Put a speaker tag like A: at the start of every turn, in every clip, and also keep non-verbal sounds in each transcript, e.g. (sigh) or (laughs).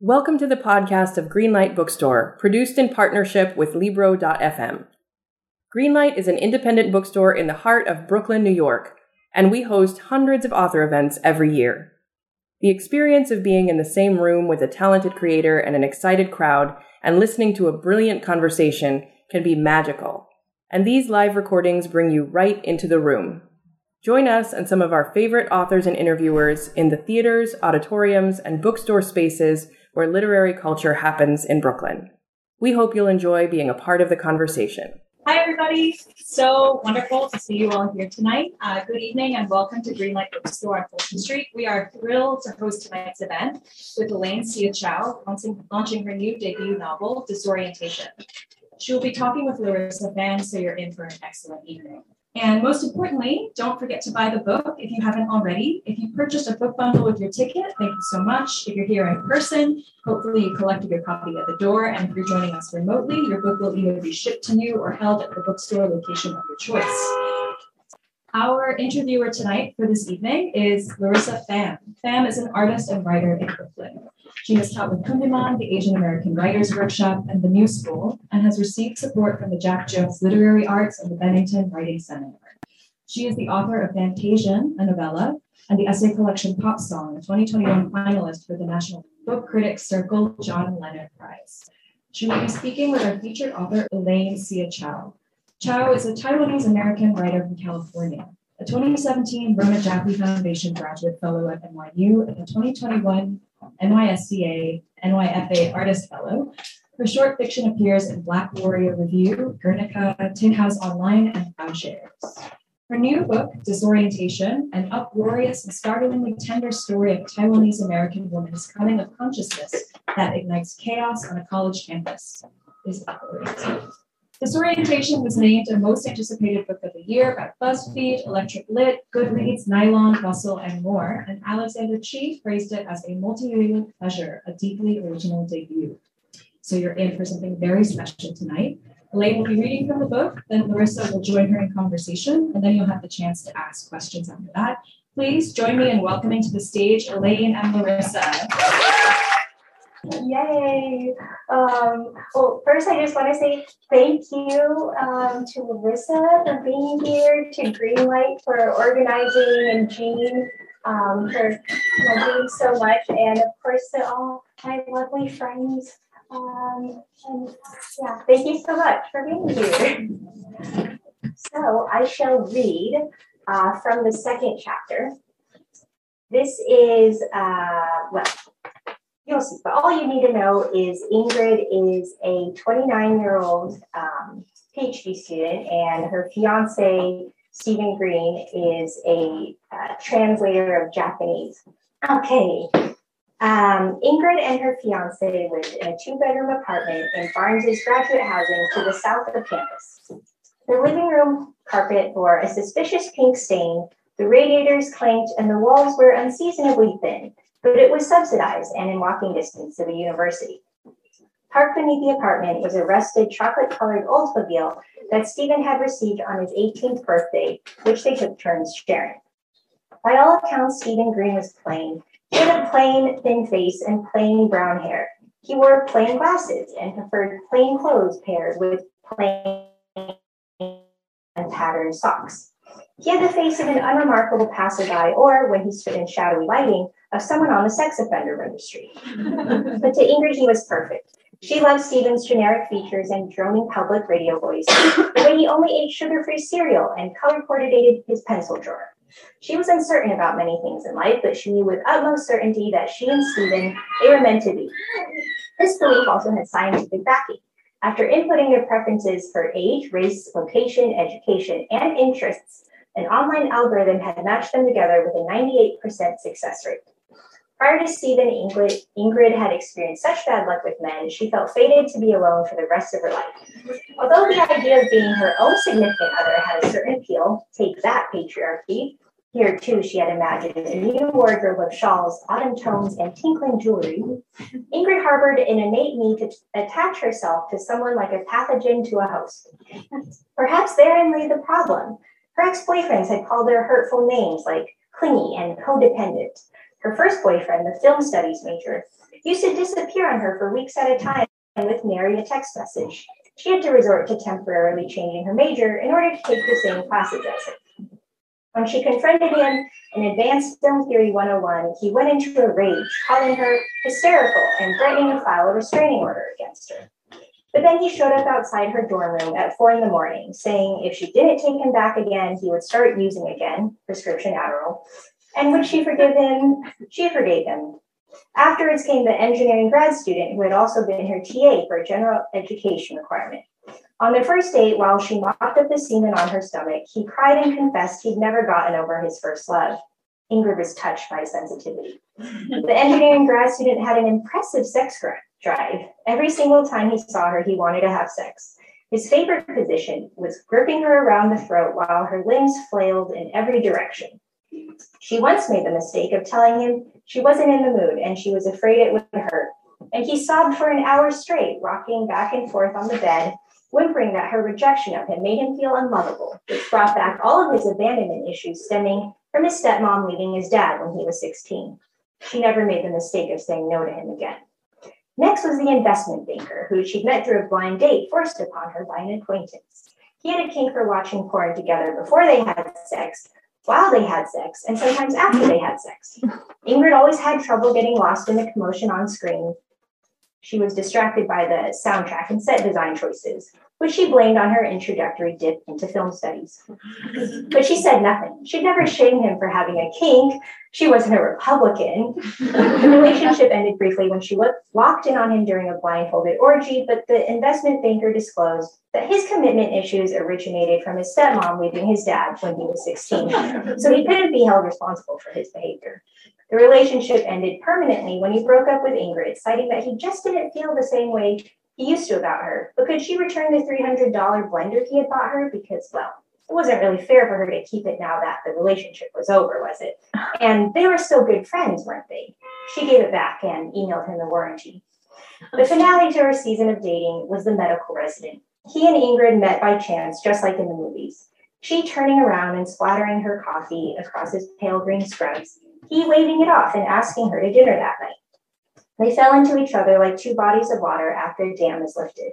A: Welcome to the podcast of Greenlight Bookstore, produced in partnership with Libro.fm. Greenlight is an independent bookstore in the heart of Brooklyn, New York, and we host hundreds of author events every year. The experience of being in the same room with a talented creator and an excited crowd and listening to a brilliant conversation can be magical. And these live recordings bring you right into the room. Join us and some of our favorite authors and interviewers in the theaters, auditoriums, and bookstore spaces where literary culture happens in Brooklyn. We hope you'll enjoy being a part of the conversation.
B: Hi, everybody. So wonderful to see you all here tonight. Uh, good evening and welcome to Greenlight Bookstore on Fulton Street. We are thrilled to host tonight's event with Elaine Hsieh Chou launching, launching her new debut novel, Disorientation. She will be talking with Larissa Pham, so you're in for an excellent evening. And most importantly, don't forget to buy the book if you haven't already. If you purchased a book bundle with your ticket, thank you so much. If you're here in person, hopefully you collected your copy at the door. And if you're joining us remotely, your book will either be shipped to you or held at the bookstore location of your choice. Our interviewer tonight for this evening is Larissa Pham. Pham is an artist and writer in Brooklyn. She has taught with Kundiman, the Asian American Writers Workshop, and the New School, and has received support from the Jack Jones Literary Arts and the Bennington Writing Seminar. She is the author of Fantasian, a novella, and the essay collection Pop Song, a 2021 finalist for the National Book Critics Circle John Leonard Prize. She will be speaking with our featured author, Elaine Hsieh Chou. Chou is a Taiwanese American writer from California, a 2017 Rona Jaffe Foundation graduate fellow at NYU, and a 2021 NYSCA, NYFA Artist Fellow. Her short fiction appears in Black Warrior Review, Guernica, Tin House Online, and Plowshares. Her new book, Disorientation, an uproarious and startlingly tender story of Taiwanese American woman's coming of consciousness that ignites chaos on a college campus, is uproarious. Disorientation was named a most anticipated book of the year by BuzzFeed, Electric Lit, Goodreads, Nylon, Bustle, and more, and Alexander Chee praised it as a multi-reading pleasure, a deeply original debut. So you're in for something very special tonight. Elaine will be reading from the book, then Larissa will join her in conversation, and then you'll have the chance to ask questions after that. Please join me in welcoming to the stage Elaine and Larissa.
C: Yay! Um, well, first, I just want to say thank you um, to Larissa for being here, to Greenlight for organizing, and Jean um, for you know, so much, and of course to all my lovely friends. Um, and yeah, thank you so much for being here. So I shall read uh, from the second chapter. This is, uh, well, you'll see. But all you need to know is Ingrid is a 29 year old um, PhD student, and her fiance, Stephen Green, is a uh, translator of Japanese. Okay. Um, Ingrid and her fiance lived in a two bedroom apartment in Barnes's graduate housing to the south of campus. The living room carpet bore a suspicious pink stain, the radiators clanked, and the walls were unseasonably thin but it was subsidized and in walking distance to the university. Parked beneath the apartment was a rusted chocolate colored Oldsmobile that Stephen had received on his 18th birthday, which they took turns sharing. By all accounts, Stephen Green was plain. He had a plain, thin face and plain brown hair. He wore plain glasses and preferred plain clothes paired with plain and patterned socks. He had the face of an unremarkable passerby, or when he stood in shadowy lighting, of someone on the sex offender registry. (laughs) but to Ingrid, he was perfect. She loved Stephen's generic features and droning public radio voice, the way he only ate sugar free cereal and color coordinated his pencil drawer. She was uncertain about many things in life, but she knew with utmost certainty that she and Stephen, they were meant to be. This belief also had scientific backing. After inputting their preferences for age, race, location, education, and interests, an online algorithm had matched them together with a 98% success rate. Prior to Stephen, Ingrid, Ingrid had experienced such bad luck with men, she felt fated to be alone for the rest of her life. Although the idea of being her own significant other had a certain appeal, take that patriarchy, here too she had imagined a new wardrobe of shawls, autumn tones, and tinkling jewelry. Ingrid harbored an innate need to attach herself to someone like a pathogen to a host. Perhaps therein lay the problem. Her ex boyfriends had called her hurtful names like clingy and codependent. Her first boyfriend, the film studies major, used to disappear on her for weeks at a time and with nary a text message. She had to resort to temporarily changing her major in order to take the same classes as him. When she confronted him in Advanced Film Theory 101, he went into a rage, calling her hysterical and threatening to file a restraining order against her. But then he showed up outside her dorm room at four in the morning, saying if she didn't take him back again, he would start using again, prescription Adderall. And would she forgive him? She forgave him. Afterwards came the engineering grad student who had also been her TA for a general education requirement. On their first date, while she mopped up the semen on her stomach, he cried and confessed he'd never gotten over his first love. Ingrid was touched by sensitivity. The engineering grad student had an impressive sex drive. Every single time he saw her, he wanted to have sex. His favorite position was gripping her around the throat while her limbs flailed in every direction. She once made the mistake of telling him she wasn't in the mood and she was afraid it would hurt. And he sobbed for an hour straight, rocking back and forth on the bed, whimpering that her rejection of him made him feel unlovable, which brought back all of his abandonment issues stemming from his stepmom leaving his dad when he was 16. She never made the mistake of saying no to him again. Next was the investment banker, who she'd met through a blind date forced upon her by an acquaintance. He had a kink for watching porn together before they had sex, while they had sex, and sometimes after they had sex. Ingrid always had trouble getting lost in the commotion on screen, she was distracted by the soundtrack and set design choices, which she blamed on her introductory dip into film studies. But she said nothing. She'd never shamed him for having a kink. She wasn't a Republican. the relationship ended briefly when she locked in on him during a blindfolded orgy, but the investment banker disclosed that his commitment issues originated from his stepmom leaving his dad when he was 16. So he couldn't be held responsible for his behavior. The relationship ended permanently when he broke up with Ingrid, citing that he just didn't feel the same way he used to about her. But could she return the $300 blender he had bought her? Because, well, it wasn't really fair for her to keep it now that the relationship was over, was it? (sighs) And they were still good friends, weren't they? She gave it back and emailed him the warranty. The finale to her season of dating was the medical resident. He and Ingrid met by chance, just like in the movies. She turning around and splattering her coffee across his pale green scrubs, he waving it off and asking her to dinner that night. They fell into each other like two bodies of water after a dam is lifted.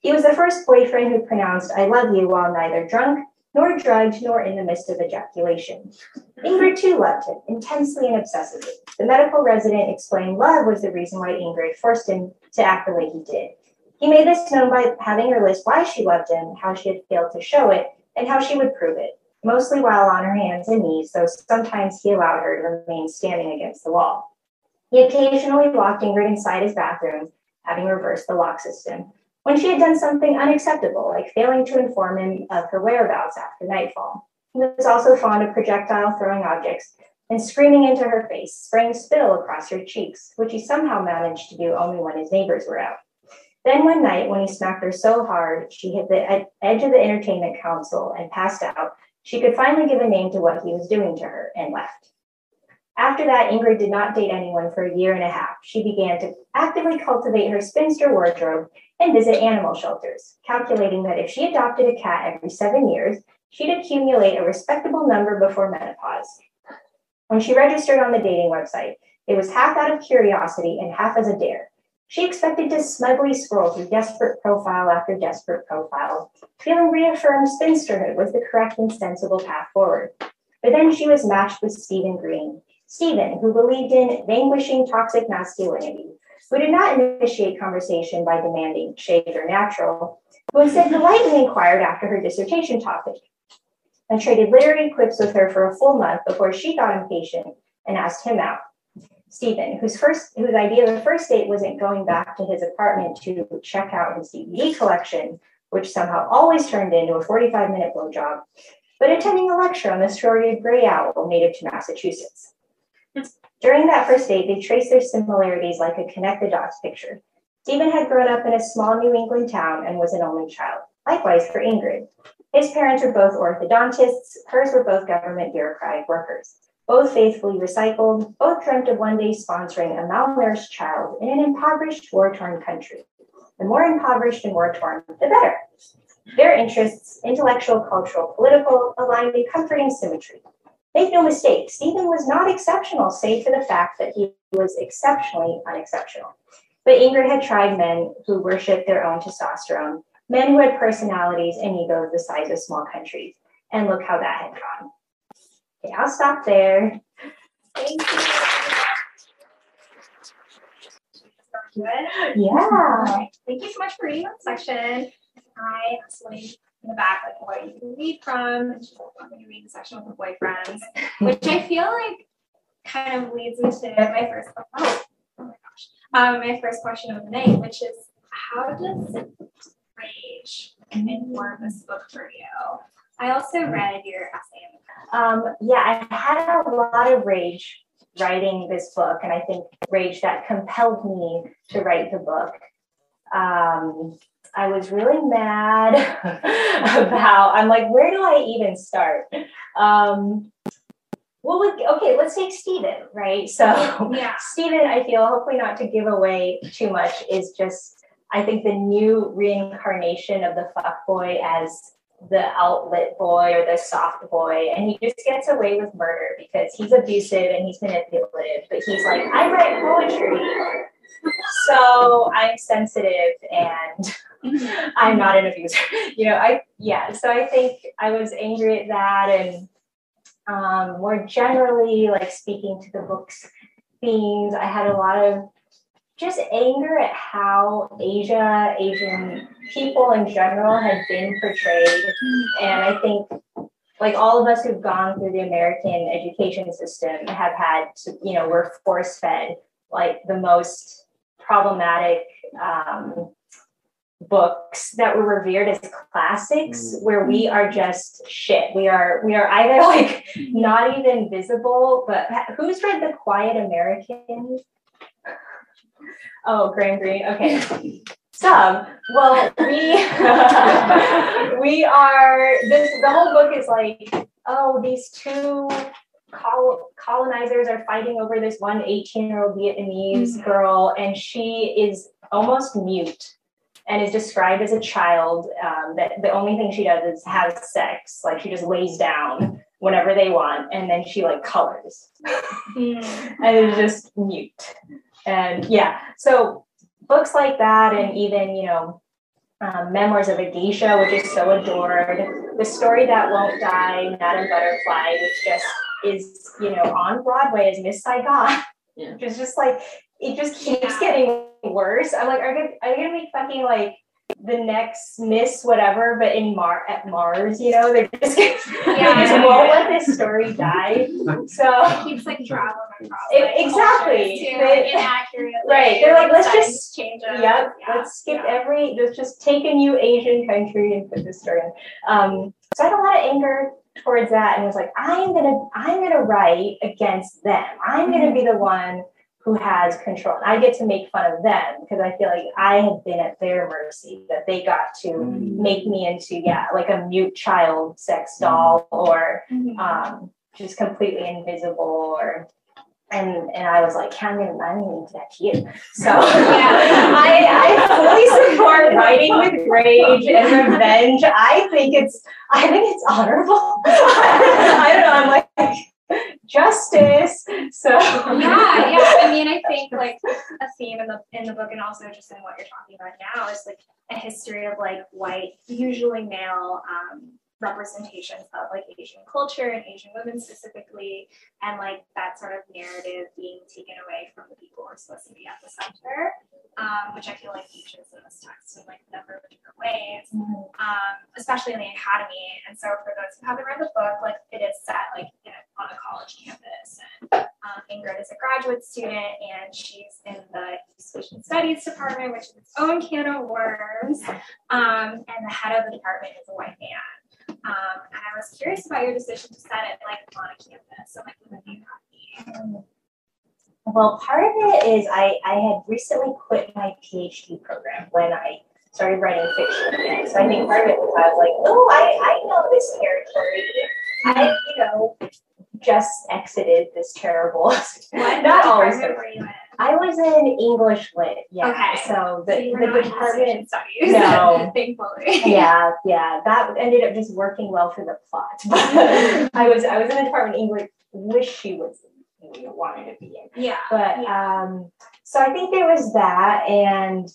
C: He was the first boyfriend who pronounced I love you while neither drunk, nor drugged, nor in the midst of ejaculation. Ingrid too loved him, intensely and obsessively. The medical resident explained love was the reason why Ingrid forced him to act the way he did. He made this known by having her list why she loved him, how she had failed to show it, and how she would prove it mostly while on her hands and knees, though sometimes he allowed her to remain standing against the wall. He occasionally locked Ingrid inside his bathroom, having reversed the lock system, when she had done something unacceptable, like failing to inform him of her whereabouts after nightfall. He was also fond of projectile throwing objects and screaming into her face, spraying spittle across her cheeks, which he somehow managed to do only when his neighbors were out. Then one night, when he smacked her so hard she hit the edge of the entertainment console and passed out, she could finally give a name to what he was doing to her and left. After that, Ingrid did not date anyone for a year and a half. She began to actively cultivate her spinster wardrobe and visit animal shelters, calculating that if she adopted a cat every seven years, she'd accumulate a respectable number before menopause. When she registered on the dating website, it was half out of curiosity and half as a dare. She expected to smugly scroll through desperate profile after desperate profile, feeling reaffirmed spinsterhood was the correct and sensible path forward. But then she was matched with Stephen Green. Stephen, who believed in vanquishing toxic masculinity, who did not initiate conversation by demanding shaved or natural, who instead politely inquired after her dissertation topic and traded literary quips with her for a full month before she got impatient and asked him out. Stephen, whose first whose idea of the first date wasn't going back to his apartment to check out his DVD collection, which somehow always turned into a 45 minute blowjob, but attending a lecture on the story of gray owl native to Massachusetts. During that first date, they traced their similarities like a connect the dots picture. Stephen had grown up in a small New England town and was an only child. Likewise for Ingrid. His parents were both orthodontists, hers were both government bureaucratic workers both faithfully recycled, both dreamt of one day sponsoring a malnourished child in an impoverished, war torn country. The more impoverished and war torn, the better. Their interests, intellectual, cultural, political, aligned in comforting symmetry. make no mistake, Stephen was not exceptional, save for the fact that he was exceptionally unexceptional. But Ingrid had tried men who worshiped their own testosterone, men who had personalities and egos the size of small countries. And look how that had gone. Okay, I'll stop there. Thank you.
D: Good.
C: Yeah.
D: Thank you so much for reading that section. I actually in the back like what you can read from. And she want me to read the section with the boyfriends, which I feel like kind of leads into my first oh, oh my gosh. Um, my first question of the night, which is how does rage inform this book for you? I also read your essay.
C: Um, yeah, I had a lot of rage writing this book, and I think rage that compelled me to write the book. Um, I was really mad (laughs) about, I'm like, where do I even start? Um, well, we, okay, let's take Stephen, right? So,
D: Yeah. (laughs)
C: Stephen, I feel, hopefully not to give away too much, is just, I think, the new reincarnation of the fuck boy as the outlet boy or the soft boy. And he just gets away with murder because he's abusive and he's manipulative. But he's like, I write poetry. So I'm sensitive and (laughs) I'm not an abuser. (laughs) You know, I yeah. So I think I was angry at that, and um, more generally, like speaking to the book's themes, I had a lot of just anger at how Asia, Asian people in general had been portrayed, and I think. Like all of us who've gone through the American education system have had, to, you know, we're force fed like the most problematic um, books that were revered as classics where we are just shit. We are we are either (laughs) like not even visible but who's read the quiet american oh graham greene okay. Some. Well we (laughs) we are this the whole book is like oh these two col- colonizers are fighting over this one 18 year old vietnamese
D: Mhm.
C: girl and she is almost mute and is described as a child um, that the only thing she does is have sex like she just lays down whenever they want and then she like colors. And is just mute and yeah so books like that and even you know um, memoirs of a geisha which is so adored the story that won't die madame butterfly which just is you know on broadway as miss saigon
A: Yeah.
C: which is just like it just keeps
D: Yeah.
C: getting worse i'm like are they, are they gonna make fucking like the next miss whatever but in mar at mars you know they're just they just won't let this story die so (laughs)
D: It keeps like traveling across.
C: It-
D: like,
C: exactly.
D: cultures, Too,
C: They-
D: like.
C: Right. They're like, let's just-
D: changes.
C: Yep.
D: Yeah.
C: Let's skip
D: Yeah.
C: every. Let's just take a new Asian country and put this story in. Um, so I had a lot of anger towards that, and was like, I'm gonna, I'm gonna write against them. I'm gonna be the one who has control. And I get to make fun of them because I feel like I have been at their mercy that they got to make me into yeah, like a mute child sex doll or
D: Mhm.
C: um, just completely invisible or and and I was like, I'm gonna I'm gonna do that to you. So (laughs) I, I fully support writing with rage and revenge. I think it's I think it's honorable. (laughs) I don't know, I'm like justice. So
D: yeah, yeah. I mean, I think like a theme in the in the book, and also just in what you're talking about now, is like a history of like white, usually male, um, representations of like Asian culture and Asian women specifically, and like that sort of narrative being taken away from the people who are supposed to be at the center, um, which I feel like features in this text in like a number of different ways um, especially in the academy. And so, for those who haven't read the book, like it is set like in a, on a college campus. And um, Ingrid is a graduate student, and she's in the East Asian Studies department, which is its own can of worms. Um, and the head of the department is a white man. Um, and I was curious about your decision to set it like on a campus So like with a new copy.
C: Well, part of it is I, I had recently quit my PhD program when I started writing fiction again. So I think part of it was I was like, oh, I, I know this territory. I, you know, just exited this terrible. (laughs)
D: What
C: Not always.
D: Department were you in?
C: I was in English lit. Yeah.
D: Okay.
C: So the,
D: So
C: the department.
D: studies.
C: No. (laughs)
D: thankfully.
C: yeah, yeah. That ended up just working well for the plot. But (laughs) I was I was in the department English. Wish she was wanted to be in.
D: Yeah.
C: But um, so I think there was that, and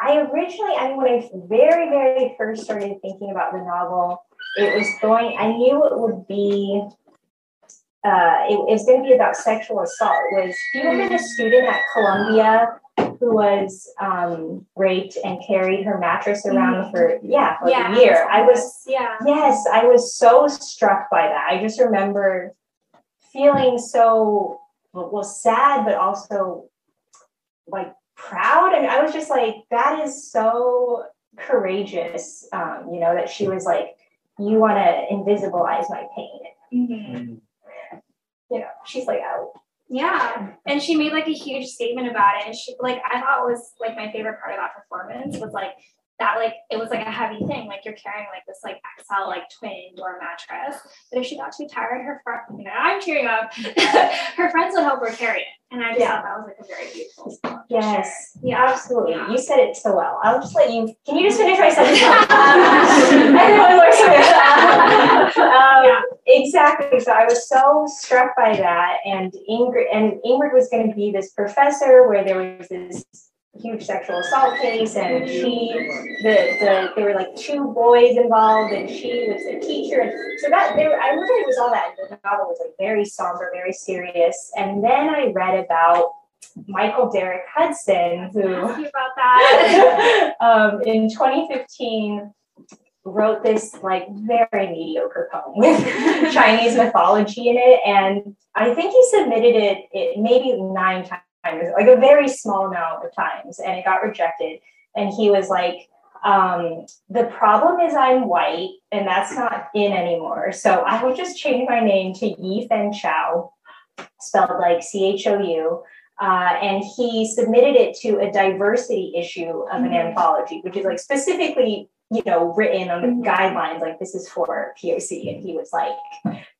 C: I originally, I mean, when I very, very first started thinking about the novel, it was going. I knew it would be. Uh, it, it was going to be about sexual assault. Was do you remember the student at Columbia who was um, raped and carried her mattress around for yeah for
D: yeah.
C: a year? I was
D: Yeah.
C: Yes, I was so struck by that. I just remember feeling so well sad, but also like proud. And I was just like, that is so courageous. Um, you know, that she was like, you want to invisibilize my pain.
D: Mhm.
C: You know, she's like, oh,
D: Yeah, and she made like a huge statement about it. And she like I thought was like my favorite part of that performance was like that like it was like a heavy thing. Like you're carrying like this like XL like twin door mattress. But if she got too tired, her friend you know I'm tearing up. (laughs) her friends would help her carry it, and I just
C: Yeah.
D: thought that was like a very beautiful. gesture.
C: yes,
D: Yeah.
C: absolutely.
D: Yeah.
C: You said it so well. I'll just let you. Can you just finish my (laughs) sentence? Looks at me. um,
D: Yeah.
C: Exactly. So I was so struck by that, and Ingrid and Ingrid was going to be this professor where there was this huge sexual assault case, and she, the the there were like two boys involved, and she was a teacher, and so that there, I remember it was all that. The novel was like very somber, very serious, and then I read about Michael Derrick Hudson, who
D: about that. (laughs)
C: um, in 2015 wrote this like very mediocre poem (laughs) with Chinese mythology in it, and I think he submitted it, it maybe nine times, like a very small amount of times, and it got rejected. And he was like, um, "The problem is I'm white, and that's not in anymore. So I will just change my name to Yi Fen Chou, spelled like C H O U." Uh, and he submitted it to a diversity issue of an
D: Mhm.
C: anthology, which is like specifically, you know, written on the
D: Mhm.
C: guidelines, like this is for POC. And he was like,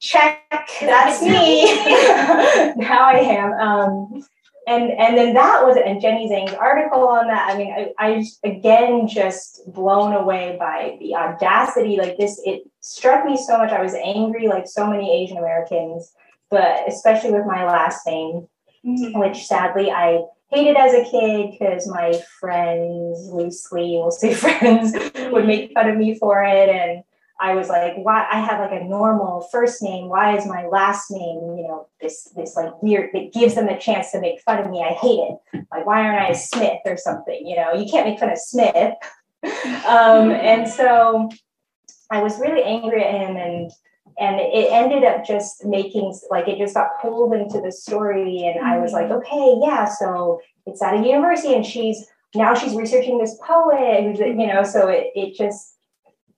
C: check, that's me. (laughs) now I am. Um, and and then that was. And Jenny Zhang's article on that. I mean, I, I just, again just blown away by the audacity. Like this, it struck me so much. I was angry, like so many Asian Americans, but especially with my last name
D: Mhm.
C: which sadly I hated as a kid because my friends, loosely, we'll say (laughs) friends, would make fun of me for it. And I was like, why I have like a normal first name. Why is my last name, you know, this this like weird that gives them a chance to make fun of me. I hate it. Like, why aren't I a Smith or something? You know, you can't make fun of Smith. (laughs) um, and so I was really angry at him and and it ended up just making like it just got pulled into the story and i was like okay yeah so it's at a university and she's now she's researching this poet you know so it, it just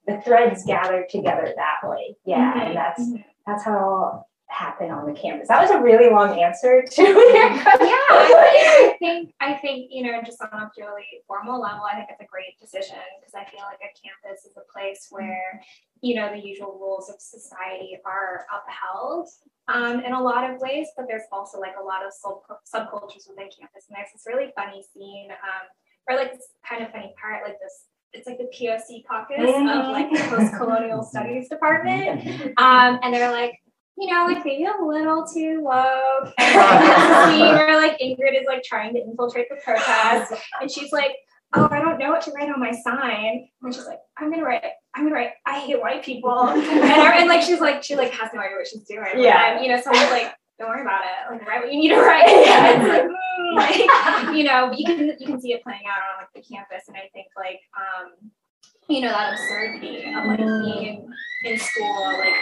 C: the threads gathered together that way yeah
D: Mhm.
C: and that's
D: Mhm.
C: that's how it all happened on the campus that was a really long answer (laughs) to your
D: yeah. I think I think you know just on a purely formal level, I think it's a great decision because I feel like a campus is a place where you know the usual rules of society are upheld um, in a lot of ways, but there's also like a lot of sub- subcultures within campus, and there's this really funny scene um, or like this kind of funny part, like this. It's like the POC caucus of like the post-colonial (laughs) studies department, um, and they're like, you know, like maybe a little too woke. (laughs) And like there's a scene where like Ingrid is like trying to infiltrate the protest, and she's like, "Oh, I don't know what to write on my sign." And she's like, "I'm gonna write, I'm gonna write, I hate white people." (laughs) And, and like she's like, she like has no idea what she's doing.
C: Yeah.
D: you know, someone's like, "Don't worry about it. Like write what you need to (laughs) write." And (laughs) it's like, mm, like you know, you can you can see it playing out on like the campus, and I think like um, you know, that absurdity of like being in school, like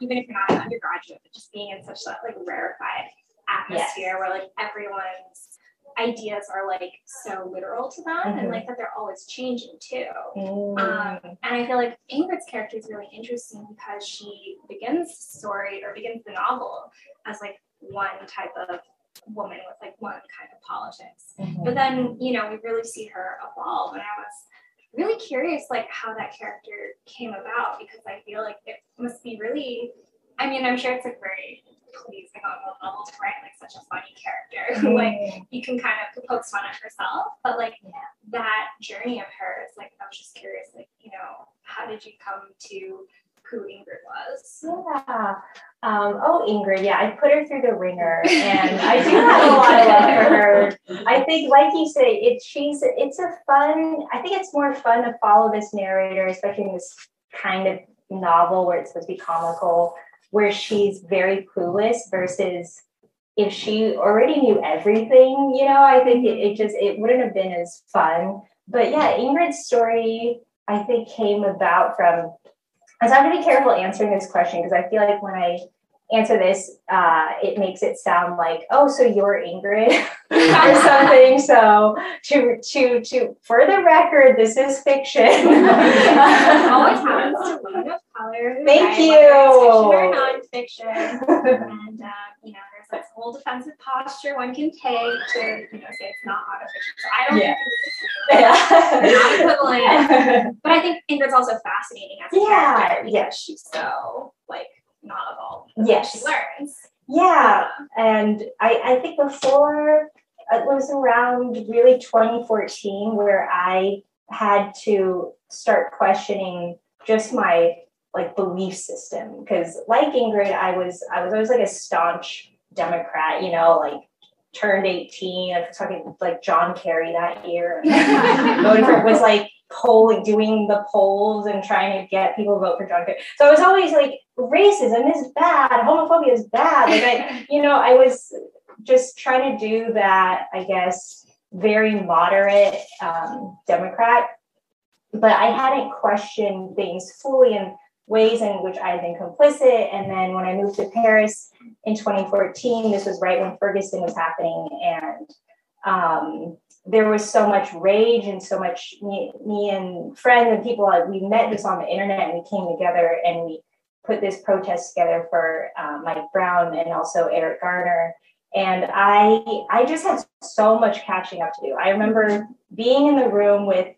D: even if you're not an undergraduate, but just being in such that like rarefied atmosphere where like everyone's ideas are like so literal to them and
C: Mhm.
D: like that they're always changing too.
C: Mm.
D: Um, and I feel like Ingrid's character is really interesting because she begins the story or begins the novel as like one type of woman with like one kind of politics.
C: Mhm.
D: But then, you know, we really see her evolve, and I was really curious, like how that character came about, because I feel like it must be really I mean, I'm sure it's like very pleasing on one level to write like such a funny character who like you can kind of poke fun at herself, but like that journey of hers, like I was just curious, like you know, how did you come to who Ingrid was?
C: Yeah. Um, oh, Ingrid, yeah, I put her through the ringer, (laughs) and I do have a lot of love for her. (laughs) I think, like you say, it's she's it's a fun. I think it's more fun to follow this narrator, especially in this kind of novel where it's supposed to be comical where she's very clueless versus if she already knew everything, you know, I think it, it just it wouldn't have been as fun. But yeah, Ingrid's story I think came about from I have to be careful answering this question because I feel like when I answer this, uh, it makes it sound like, oh, so you're Ingrid (laughs) or (laughs) something. So to to to for the record, this is fiction.
D: Always has women
C: Thank you.
D: Fiction or nonfiction, (laughs) and uh, you know, there's this whole defensive posture one can take to you know say it's not autofiction. So I don't yeah. think it's not (laughs) equivalent. (laughs) but I think Ingrid's also fascinating as a yeah. character because she's so like not evolve.
C: Yes.
D: She learns.
C: Yeah. And I, I think before it was around really 2014 where I had to start questioning just my like belief system because like Ingrid I was I was always like a staunch Democrat you know like turned 18 I was talking like John Kerry that year (laughs) (laughs) voting for was like polling, doing the polls and trying to get people to vote for John Kerry. So I was always like, racism is bad, homophobia is bad. Like (laughs) I, you know, I was just trying to do that, I guess, very moderate um, Democrat. But I hadn't questioned things fully in ways in which I had been complicit. And then when I moved to Paris in 2014, this was right when Ferguson was happening. And um, there was so much rage and so much me, me and friends and people like we met just on the internet and we came together and we put this protest together for um, Mike Brown and also Eric Garner. And I I just had so much catching up to do. I remember being in the room with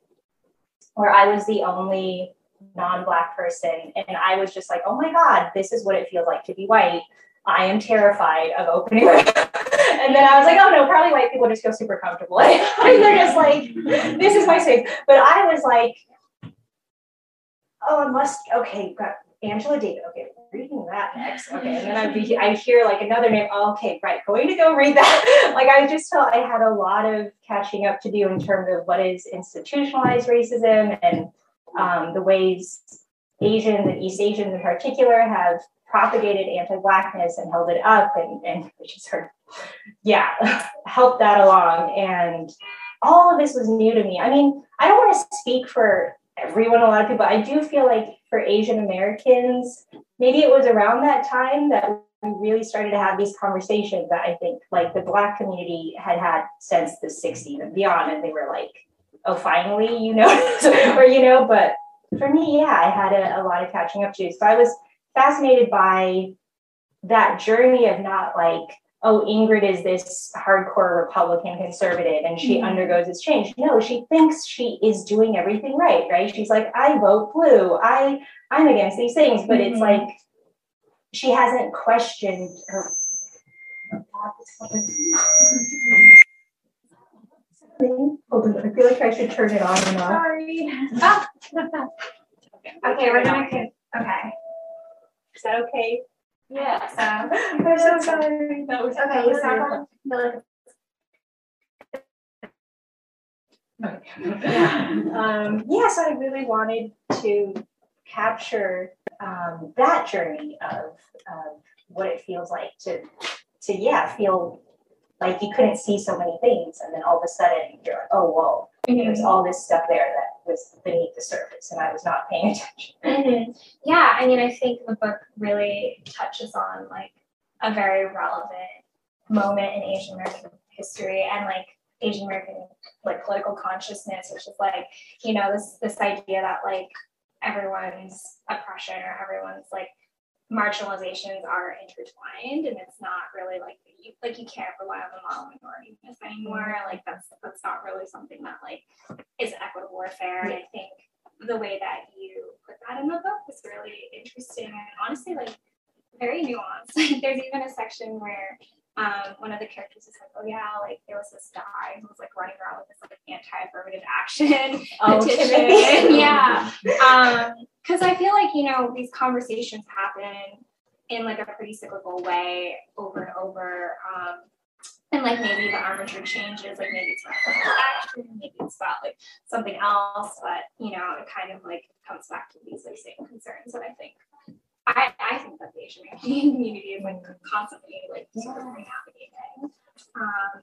C: where I was the only non-black person and I was just like, oh my God, this is what it feels like to be white. I am terrified of opening (laughs) and then I was like, oh no, probably white people just feel super comfortable. (laughs) they're just like, this is my safe. But I was like, oh, must, okay, got Angela Davis. Okay, reading that next. Okay, and then I'd be, I hear like another name. Oh, okay, right, going to go read that. (laughs) like I just felt I had a lot of catching up to do in terms of what is institutionalized racism and um, the ways Asians and East Asians in particular have propagated anti-blackness and held it up and, and (laughs) which is of, yeah (laughs) helped that along. And all of this was new to me. I mean i don't want to speak for everyone a lot of people. I do feel like for asian americans maybe it was around that time that we really started to have these conversations that i think like the black community had had since the 60s and beyond. And they were like oh finally you know (laughs) or you know but for me yeah i had a, a lot of catching up to so i was fascinated by that journey of not like, oh, Ingrid is this hardcore Republican conservative and she mm-hmm. undergoes this change. No, she thinks she is doing everything right, right? She's like, I vote blue. I I'm against these things, but mm-hmm. it's like she hasn't questioned her. Hold on, I feel like I should turn it on and off.
D: Sorry. Ah. (laughs) okay, we're gonna okay.
C: Is that okay?
D: Yeah.
C: Um, I'm so sorry.
D: That was okay. That was so
C: yeah. Um, yes, I really wanted to capture um, that journey of, of what it feels like to to yeah feel like you couldn't see so many things and then all of a sudden you're like oh whoa mm-hmm. there's all this stuff there that was beneath the surface and I was not paying (laughs) attention.
D: Mm-hmm. Yeah, I mean, I think the book really touches on like a very relevant moment in Asian American history and like Asian American like political consciousness, which is like, you know, this this idea that like everyone's oppression or everyone's like marginalizations are intertwined and it's not really like you, like you can't rely on the model minoritiness anymore mm-hmm. like that's that's not really something that like is equitable or fair and i think the way that you put that in the book is really interesting and honestly like very nuanced. (laughs) there's even a section where um, one of the characters is like, oh yeah, like there was this guy who was like running around with this like anti-affirmative action (laughs) oh, petition. (laughs) yeah. Because um, I feel like, you know, these conversations happen in like a pretty cyclical way over and over. Um, and like maybe the armature changes, like maybe it's about action, maybe it's about like something else, but you know, it kind of like comes back to these like same concerns that I think I, I think that the Asian American community is like constantly like sort of navigating. Um,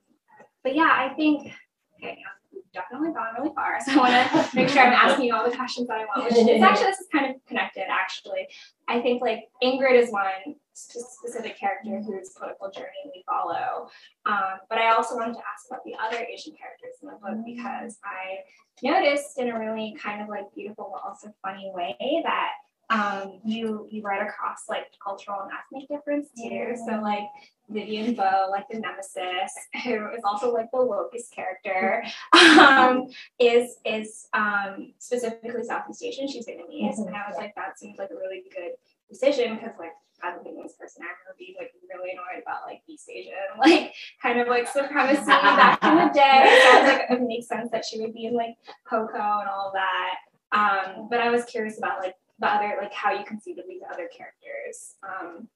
D: but yeah, I think okay, yeah, we've definitely gone really far. (laughs) So I want to make sure I'm asking you all the questions that I want. Which is actually this is kind of connected. Actually, I think like Ingrid is one specific character whose political journey we follow. Um, but I also wanted to ask about the other Asian characters in the book because I noticed in a really kind of like beautiful but also funny way that um, you you write across like cultural and ethnic difference too. Yeah. So like Vivian Vo, like the nemesis, (laughs) who is also like the locust character, (laughs) um, is is um, specifically Southeast Asian. She's Vietnamese, mm-hmm. and I was like, that seems like a really good decision because like as a Vietnamese person, I remember being like really annoyed about like East Asian, like (laughs) kind of like supremacy back in the day. So I was like, it makes sense that she would be in like Coco and all that. Um, but I was curious about like the other like how you conceived of these other characters. Um,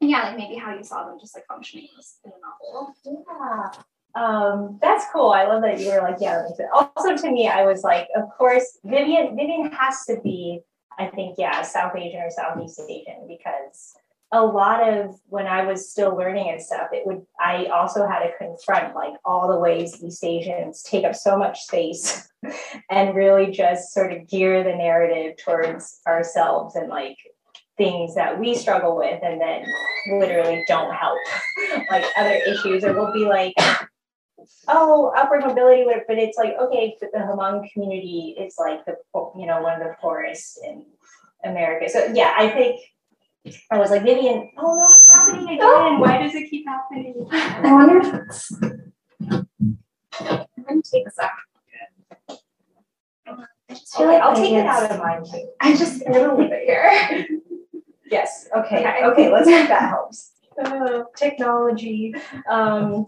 D: yeah, like maybe how you saw them just like functioning in the novel.
C: Yeah. Um, that's cool. I love that you were like, yeah, Also, to me, I was like, of course, Vivian. Vivian has to be, I think, yeah, South Asian or Southeast Asian because a lot of when I was still learning and stuff, it would I also had to confront like all the ways East Asians take up so much space (laughs) and really just sort of gear the narrative towards ourselves and like things that we struggle with and then literally don't help. (laughs) Like other issues or we'll be like oh upward mobility but it's like okay the Hmong community is like the you know one of the poorest in America. So yeah I think I was like, Vivian, oh no, it's happening (laughs) again. Oh. Why does it keep happening? I wonder if it's. I'm gonna take this out. Okay, like I'll take it out of mine too. I just I'm gonna leave it here. (laughs) yes. Okay. Okay. okay let's hope that helps. Uh, (laughs) technology. Um,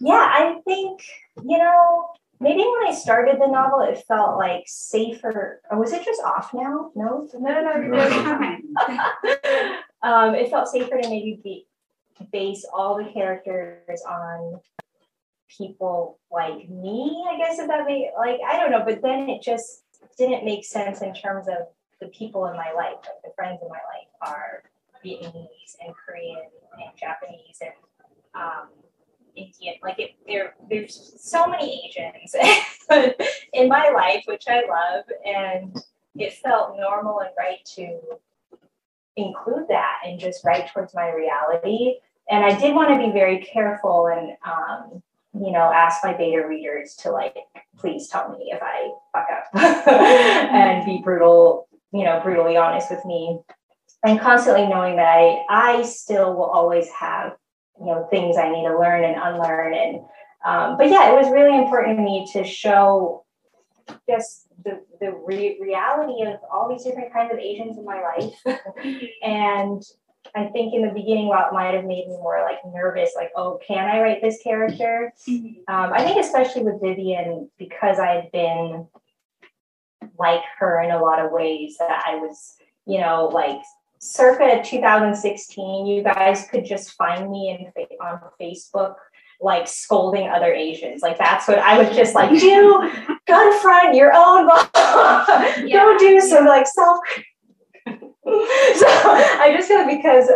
C: yeah, I think you know maybe when I started the novel, it felt like safer. Or was it just off now? No, no, no, no. Okay. (laughs) um, it felt safer to maybe be, base all the characters on people like me. I guess if that made like I don't know, but then it just didn't make sense in terms of the people in my life. Like the friends in my life are Vietnamese and Korean and Japanese and um, Indian. Like it, there, there's so many Asians (laughs) in my life, which I love, and it felt normal and right to include that and just write towards my reality. And I did want to be very careful and, um, you know, ask my beta readers to like, please tell me if I fuck up (laughs) and be brutal, you know, brutally honest with me. And constantly knowing that I, I still will always have you know things I need to learn and unlearn. And um, but yeah, it was really important to me to show just the the re- reality of all these different kinds of Asians in my life. (laughs) and I think in the beginning, while it might have made me more like nervous, like, oh, can I write this character? Mm-hmm. Um, I think especially with Vivian, because I had been like her in a lot of ways that I was, you know, like circa 2016, you guys could just find me in on Facebook like scolding other Asians. Like that's what I was just like, (laughs) do go to your own (laughs) yeah. go do some like self. (laughs) so I just feel because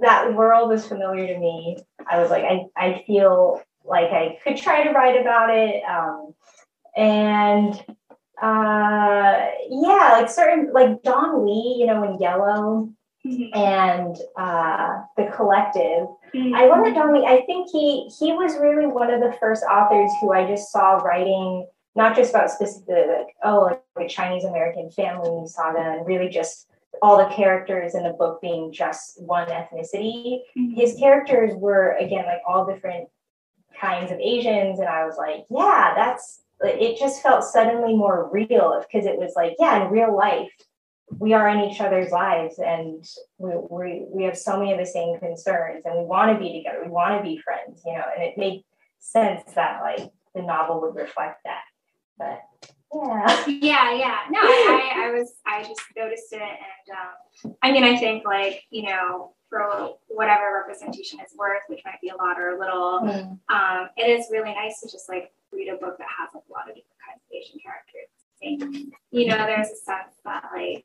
C: that world is familiar to me. I was like, I, I feel like I could try to write about it. Um, and uh, yeah, like certain like Don Lee, you know, in Yellow, Mm-hmm. and uh, the collective. Mm-hmm. I love Don Lee. I think he he was really one of the first authors who I just saw writing not just about specific like oh like a Chinese American family saga and really just all the characters in the book being just one ethnicity. Mm-hmm. His characters were again like all different kinds of Asians, and I was like, yeah, that's it. Just felt suddenly more real because it was like, yeah, in real life, we are in each other's lives and we, we, we have so many of the same concerns and we want to be together we want to be friends you know and it made sense that like the novel would reflect that but yeah. (laughs)
D: Yeah yeah. No I, I, was i just noticed it and um, i mean i think like you know for whatever representation is worth which might be a lot or a little mm. um, it is really nice to just like read a book that has like a lot of different kinds of asian characters. You know there's a sense that like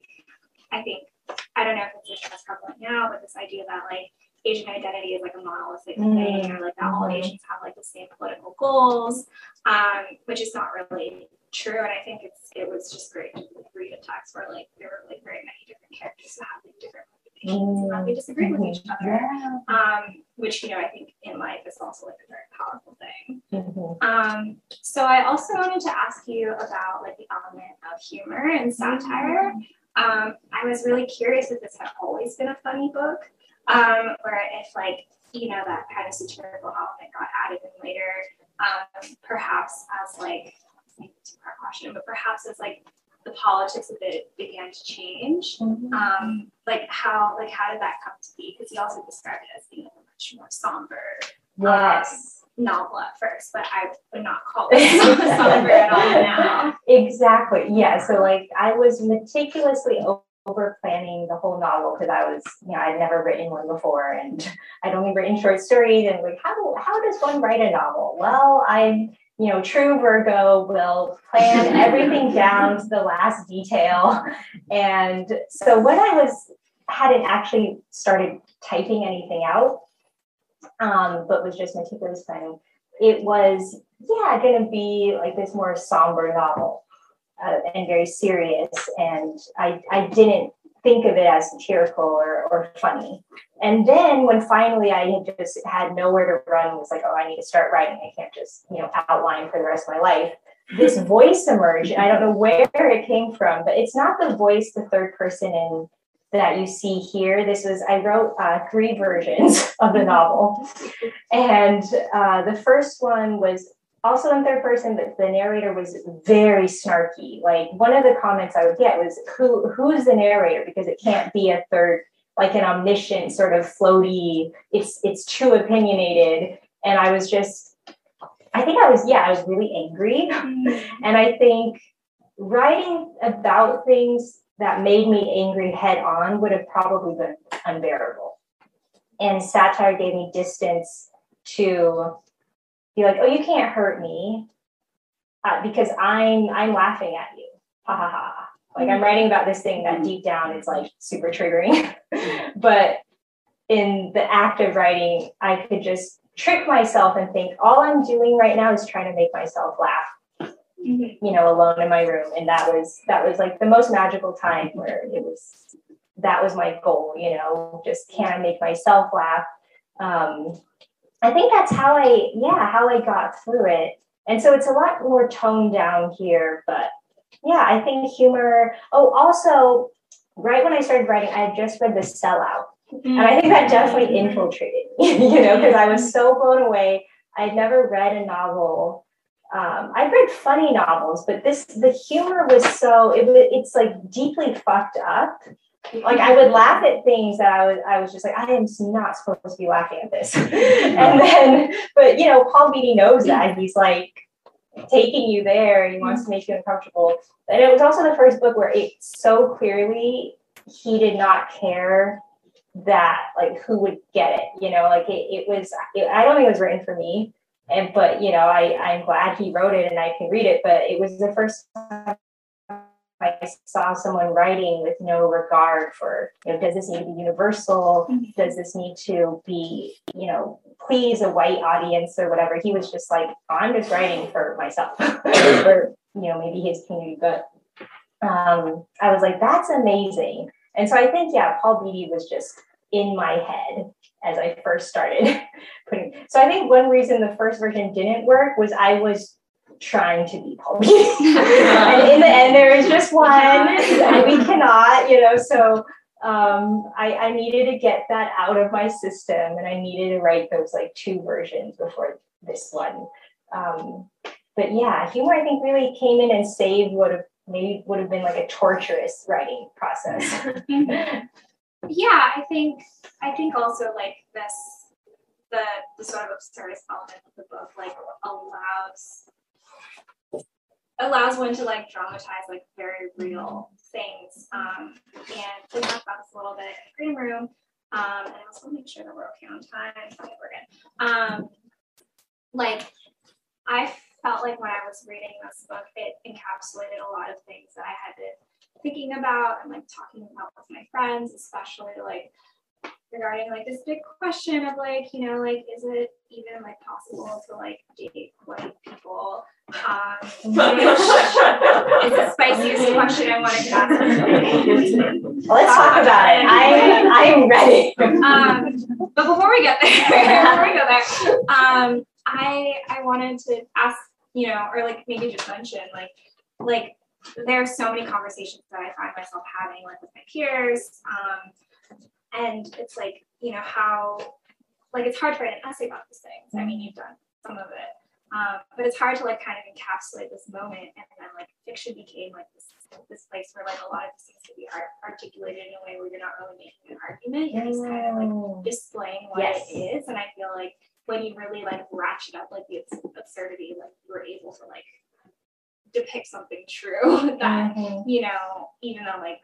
D: I think I don't know if it's just as prevalent now, but this idea that like Asian identity is like a monolithic mm-hmm. thing, or like that all. Asians have like the same political goals, um, which is not really true. And I think it's it was just great to read a text where like there were like very many different characters that have like different motivations mm-hmm. and they disagree with each mm-hmm. other. Um, which you know I think in life is also like a very powerful thing. Mm-hmm. Um, so I also wanted to ask you about like the element of humor and satire. Um, I was really curious if this had always been a funny book, um, or if like you know that kind of satirical element got added in later, um, perhaps as like maybe two part question, but perhaps as like the politics of it began to change. Mm-hmm. Um, like how like how did that come to be? Because he also described it as being a much more somber.
C: Yes.
D: Novel at first, but I would not call (laughs) it somber at all now.
C: Exactly. Yeah. So like I was meticulously over planning the whole novel because I was, you know, I'd never written one before and I'd only written short stories and like how how does one write a novel? Well, I you know, true Virgo will plan (laughs) everything down to the last detail. And so when I was hadn't actually started typing anything out, um, but was just meticulous planning. It was, yeah, going to be like this more somber novel uh, and very serious. And I, I didn't think of it as satirical or, or funny. And then when finally I had just had nowhere to run, was like, oh, I need to start writing. I can't just, you know, outline for the rest of my life. This voice emerged, and I don't know where it came from, but it's not the voice, the third person in that you see here. This was, I wrote uh, three versions (laughs) of the novel. And uh, the first one was also in third person, but the narrator was very snarky. Like one of the comments I would get was, "Who who's the narrator?" Because it can't be a third, like an omniscient sort of floaty. It's it's too opinionated, and I was just, I think I was yeah, I was really angry, mm-hmm. (laughs) and I think writing about things that made me angry head on would have probably been unbearable. And satire gave me distance to be like, oh, you can't hurt me uh, because I'm I'm laughing at you. Ha ha ha. Like I'm writing about this thing that deep down is like super triggering. (laughs) but in the act of writing, I could just trick myself and think all I'm doing right now is trying to make myself laugh mm-hmm. You know, alone in my room. And that was that was like the most magical time where it was that was my goal, you know, just can I make myself laugh? Um, I think that's how I, yeah, how I got through it. And so it's a lot more toned down here, but yeah, I think humor. Oh, also, right when I started writing, I had just read The Sellout. Mm-hmm. And I think that definitely infiltrated me, (laughs) you know, because I was so blown away. I'd never read a novel um, I've read funny novels, but this the humor was so it, it's like deeply fucked up. Like I would laugh at things that I was I was just like I am not supposed to be laughing at this, (laughs) and then but you know Paul Beatty knows that he's like taking you there. He wants to make you uncomfortable, and it was also the first book where it so clearly he did not care that like who would get it. You know, like it, it was. It, I don't think it was written for me and but you know I I'm glad he wrote it and I can read it. But it was the first time I saw someone writing with no regard for you know does this need to be universal? Mm-hmm. Does this need to be you know please a white audience or whatever? He was just like I'm just writing for myself (laughs) or you know maybe his community, but um, I was like that's amazing. And so I think yeah, Paul Beatty was just in my head as I first started (laughs) putting. So I think one reason the first version didn't work was I was trying to be Paul (laughs) and in the end, there is just one, and we cannot, you know. So um, I, I needed to get that out of my system, and I needed to write those like two versions before this one. Um, but yeah, humor I think really came in and saved what have maybe would have been like a torturous writing process. (laughs)
D: yeah, I think I think also like this the the sort of absurdist element of the book like allows allows one to like dramatize like very real things. Um, and we talked about this a little bit in the green room. Um, and I also want to make sure that we're okay on time. Okay, we're good. Um, like I felt like when I was reading this book, it encapsulated a lot of things that I had been thinking about and like talking about with my friends, especially like regarding like this big question of like, you know, like, is it even like possible to like date white people? Um, which is the spiciest question I wanted to ask.
C: Let's talk about it. I I'm ready.
D: Um, but before we get there, (laughs) before we go there, um, I I wanted to ask, you know, or like maybe just mention like like there are so many conversations that I find myself having like with my peers. Um, and it's like, you know, how, like, it's hard to write an essay about these things. I mean, you've done some of it. Um, but it's hard to like kind of encapsulate this moment and then like fiction became like this this place where like a lot of these things can be art- articulated in a way where you're not really making an argument you're just kind of like mm. displaying what yes. it is and i feel like when you really like ratchet up like the absurdity like you were able to like depict something true (laughs) that mm-hmm. you know even though like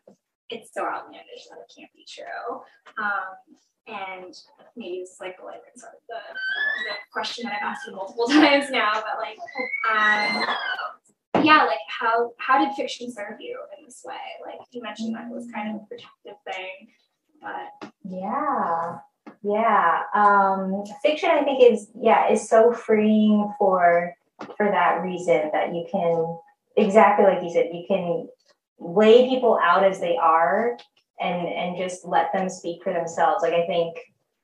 D: it's so outlandish that it can't be true. Um, and maybe it's like like sort of the, the question that I've asked you multiple (laughs) times now, but like, um, yeah, like how how did fiction serve you in this way? Like you mentioned that it was kind of a protective thing, but
C: yeah, yeah. Um, fiction, I think, is yeah is so freeing for for that reason that you can exactly like you said you can lay people out as they are and and just let them speak for themselves. Like I think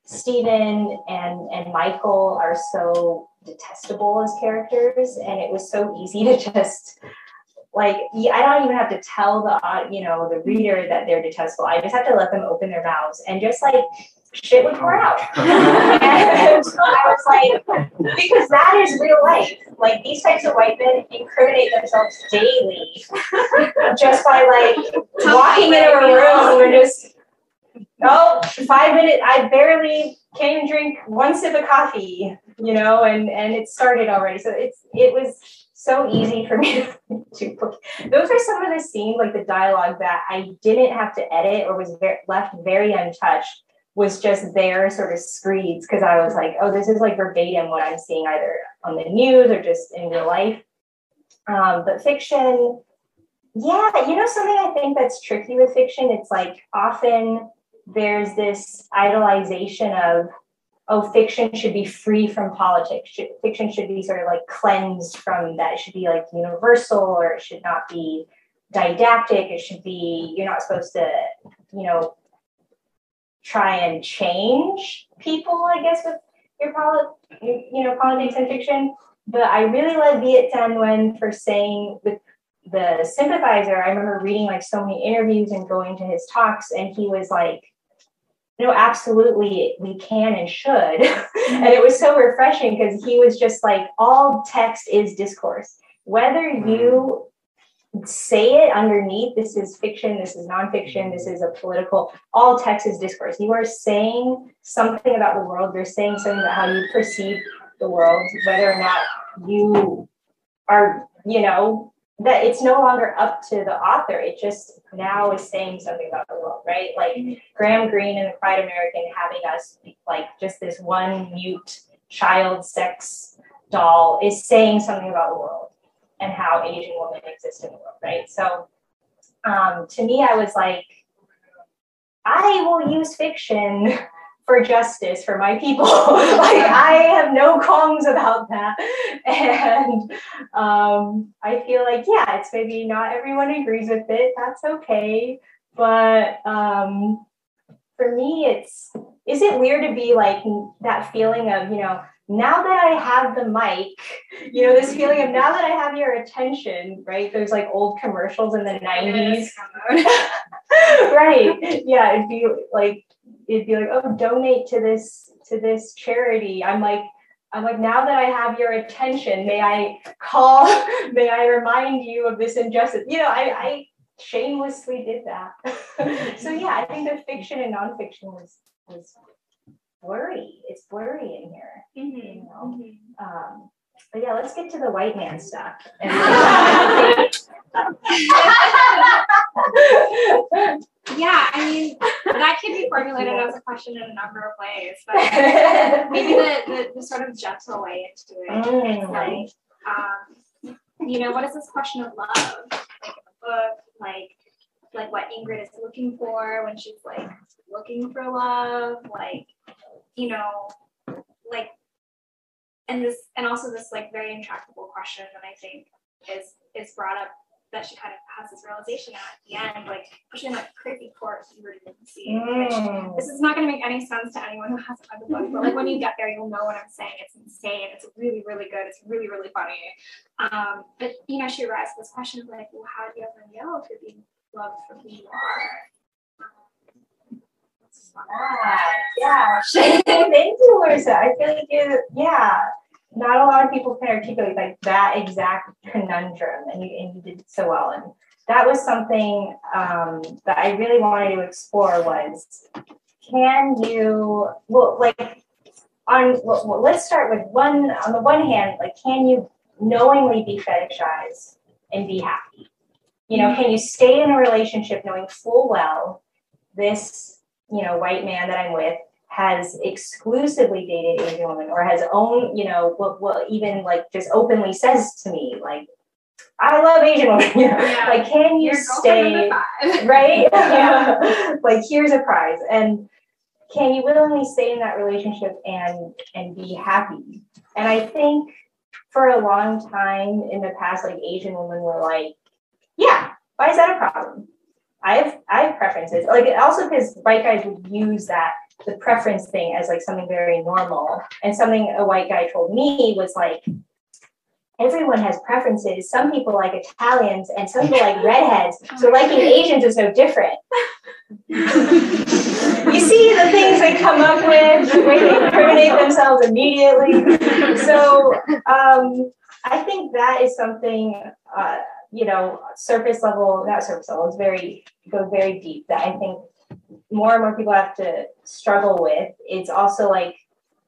C: Stephen and and Michael are so detestable as characters, and it was so easy (laughs) to just like I don't even have to tell the you know the reader that they're detestable. I just have to let them open their mouths and just like shit would pour out. (laughs) and I was like, because that is real life. Like these types of white men incriminate themselves daily (laughs) just by like walking into a room and just, oh, five minutes, I barely came drink one sip of coffee, you know, and, and it started already. So it's, it was so easy for me (laughs) to book. Those are some of the scenes, like the dialogue that I didn't have to edit or was very, left very untouched was just there sort of screeds because I was like, oh, this is like verbatim what I'm seeing either on the news or just in real life. Um, but fiction, yeah, you know, something I think that's tricky with fiction, it's like often there's this idolization of, oh, fiction should be free from politics. Should, fiction should be sort of like cleansed from that. It should be like universal or it should not be didactic. It should be, you're not supposed to, you know, try and change people, I guess, with your polit- you know, politics and fiction. But I really love Viet Thanh Nguyen for saying with the sympathizer, I remember reading like so many interviews and going to his talks, and he was like, no, absolutely, we can and should. (laughs) and it was so refreshing because he was just like, all text is discourse. Whether you mm-hmm. Say it underneath this is fiction this is nonfiction this is a political all text is discourse. You are saying something about the world. You're saying something about how you perceive the world whether or not you are you know that it's no longer up to the author. It just now is saying something about the world right? Like graham greene and the quiet american having us like just this one mute child sex doll is saying something about the world and how Asian women exist in the world, right? So um, to me, I was like, I will use fiction (laughs) for justice for my people. (laughs) like I have no qualms about that. (laughs) And um, I feel like, yeah, it's maybe not everyone agrees with it. That's okay. But um, for me, it's is it weird to be like that feeling of, you know, now that I have the mic, you know, this feeling of now that I have your attention, right? There's like old commercials in the 90s. (laughs) right. Yeah. It'd be like, it'd be like, oh, donate to this, to this charity. I'm like, I'm like, now that I have your attention, may I call, (laughs) may I remind you of this injustice? You know, I, I shamelessly did that. (laughs) so yeah, I think the fiction and nonfiction was was blurry. It's blurry in here. Mm-hmm. You know? Mm-hmm. Um, but yeah, let's get to the white man stuff. (laughs)
D: yeah, I mean that can be formulated as a question in a number of ways, but (laughs) maybe the, the, the sort of gentle way into it. Mm. It's like, um, you know, what is this question of love? Like in the book, like like what Ingrid is looking for when she's like looking for love, like you know, like and this and also this like very intractable question that I think is is brought up that she kind of has this realization at the end, like pushing that crazy course you really didn't see. Mm. This is not going to make any sense to anyone who hasn't read the book, but like when you get there, you'll know what I'm saying. It's insane. It's really, really good. It's really, really funny. Um, but you know, she arises this question of like, well, how do you ever know if you're being loved for who you are?
C: Yeah, yeah. (laughs) Thank you, Larissa. I feel like you, yeah not a lot of people can articulate like that exact conundrum, and you, and you did so well. And that was something um, that I really wanted to explore was can you well like on well, let's start with one on the one hand like can you knowingly be fetishized and be happy you know can you stay in a relationship knowing full well this you know white man that i'm with has exclusively dated Asian women or has owned, you know, what, what even like just openly says to me, like, I love Asian women. (laughs) yeah. Like, can you Your stay? (laughs) right? (laughs) yeah. Like, here's a prize. And can you willingly stay in that relationship and and be happy? And I think for a long time in the past, like Asian women were like, yeah, why is that a problem? I have I have preferences. Like also because white guys would use that the preference thing as like something very normal. And something a white guy told me was like, everyone has preferences. Some people like Italians and some people like redheads. So liking Asians is no different. you see the things they come up with, way they incriminate themselves immediately. So um, I think that is something, uh, you know, surface level, not surface level, it's very, goes very deep that I think more and more people have to struggle with. It's also like,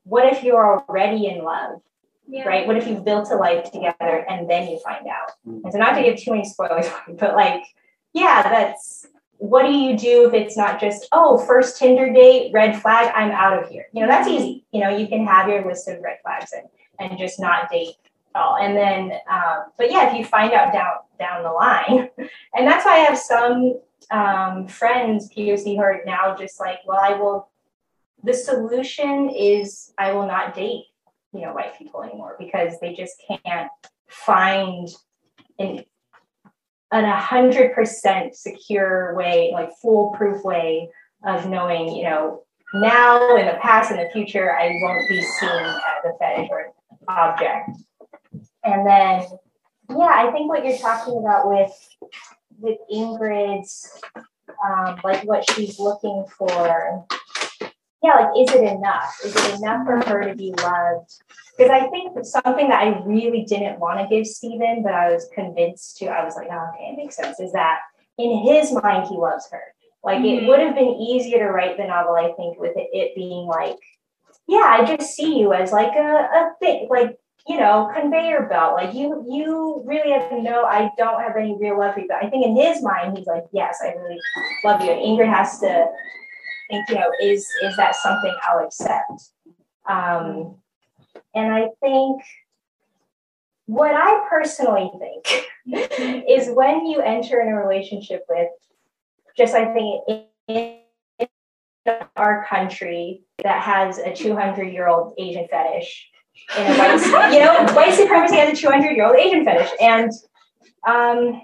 C: what if you're already in love? Yeah. Right? What if you've built a life together and then you find out? Mm-hmm. And so, not to give too many spoilers, (laughs) but like, yeah, that's what do you do if it's not just, oh, first Tinder date, red flag, I'm out of here? You know, that's easy. You know, you can have your list of red flags and, and just not date at all. And then, um, but yeah, if you find out down down the line, (laughs) and that's why I have some um, friends, POC, who are now just like, well, I will, the solution is I will not date, you know, white people anymore because they just can't find an an 100% secure way, like foolproof way of knowing, you know, now in the past in the future, I won't be seen as a fetish or object. And then, yeah, I think what you're talking about with with Ingrid's, um, like what she's looking for. Yeah, like is it enough? Is it enough for her to be loved? Because I think something that I really didn't want to give Stephen, but I was convinced to, I was like, oh, okay, it makes sense, is that in his mind, he loves her. Like mm-hmm. it would have been easier to write the novel, I think, with it, it being like, yeah, I just see you as like a, a thing, like you know, conveyor belt. Like you, you really have to know I don't have any real love for you. But I think in his mind, he's like, yes, I really love you. And Ingrid has to think, you know, is is that something I'll accept? Um, and I think what I personally think (laughs) is when you enter in a relationship with, just I think in our country that has a 200 year old Asian fetish in a white, you know, white supremacy has a 200 year old Asian fetish. And um,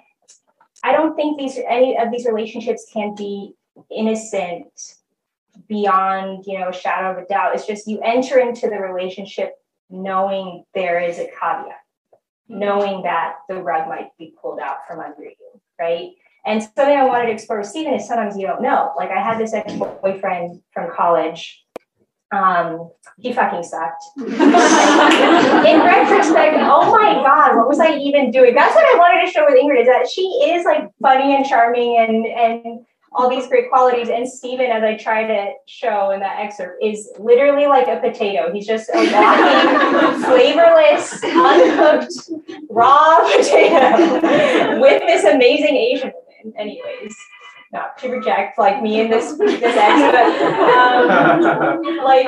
C: I don't think these any of these relationships can be innocent beyond, you know, a shadow of a doubt. It's just you enter into the relationship knowing there is a caveat, knowing that the rug might be pulled out from under you, right? And something I wanted to explore with Stephen is sometimes you don't know. Like I had this ex-boyfriend from college Um, he fucking sucked. (laughs) In retrospect, oh my god, what was I even doing? That's what I wanted to show with Ingrid is that she is like funny and charming and and all these great qualities. And Stephen, as I try to show in that excerpt, is literally like a potato. He's just a walking, (laughs) flavorless, uncooked, raw potato (laughs) with this amazing Asian woman. Anyways not to reject like me in this this ex, but um, (laughs) like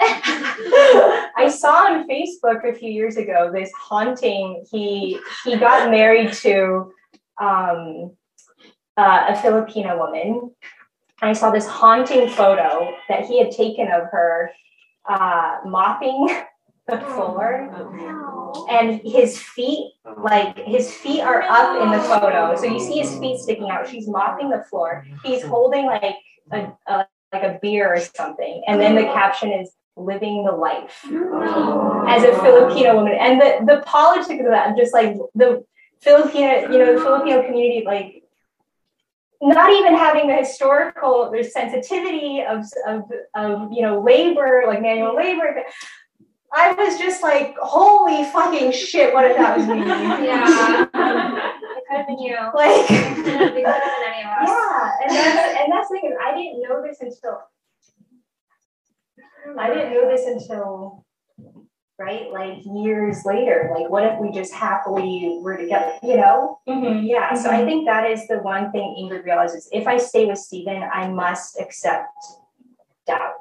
C: (laughs) I saw on Facebook a few years ago this haunting. He he got married to um, uh, a Filipino woman. I saw this haunting photo that he had taken of her uh, mopping the floor oh, and his feet like his feet are up in the oh, photo. So you see his feet sticking out. She's mopping the floor. He's holding like a, a like a beer or something. And then the caption is living the life. Oh. As a filipino woman. And the the politics of that just like the filipino you know the filipino community like not even having the historical there's sensitivity of, of, of you know labor like manual labor I was just like, holy fucking shit, what if that was me? (laughs)
D: Yeah. (laughs) it could have been you. (laughs)
C: Like, it could have been anyone.
D: yeah,
C: and that's, and that's the thing is, I didn't know this until, I didn't know this until, right, like years later. Like, what if we just happily were together, you know?
B: Mm-hmm.
C: Yeah, so
B: Mm-hmm.
C: I think that is the one thing Ingrid realizes. If I stay with Stephen, I must accept doubt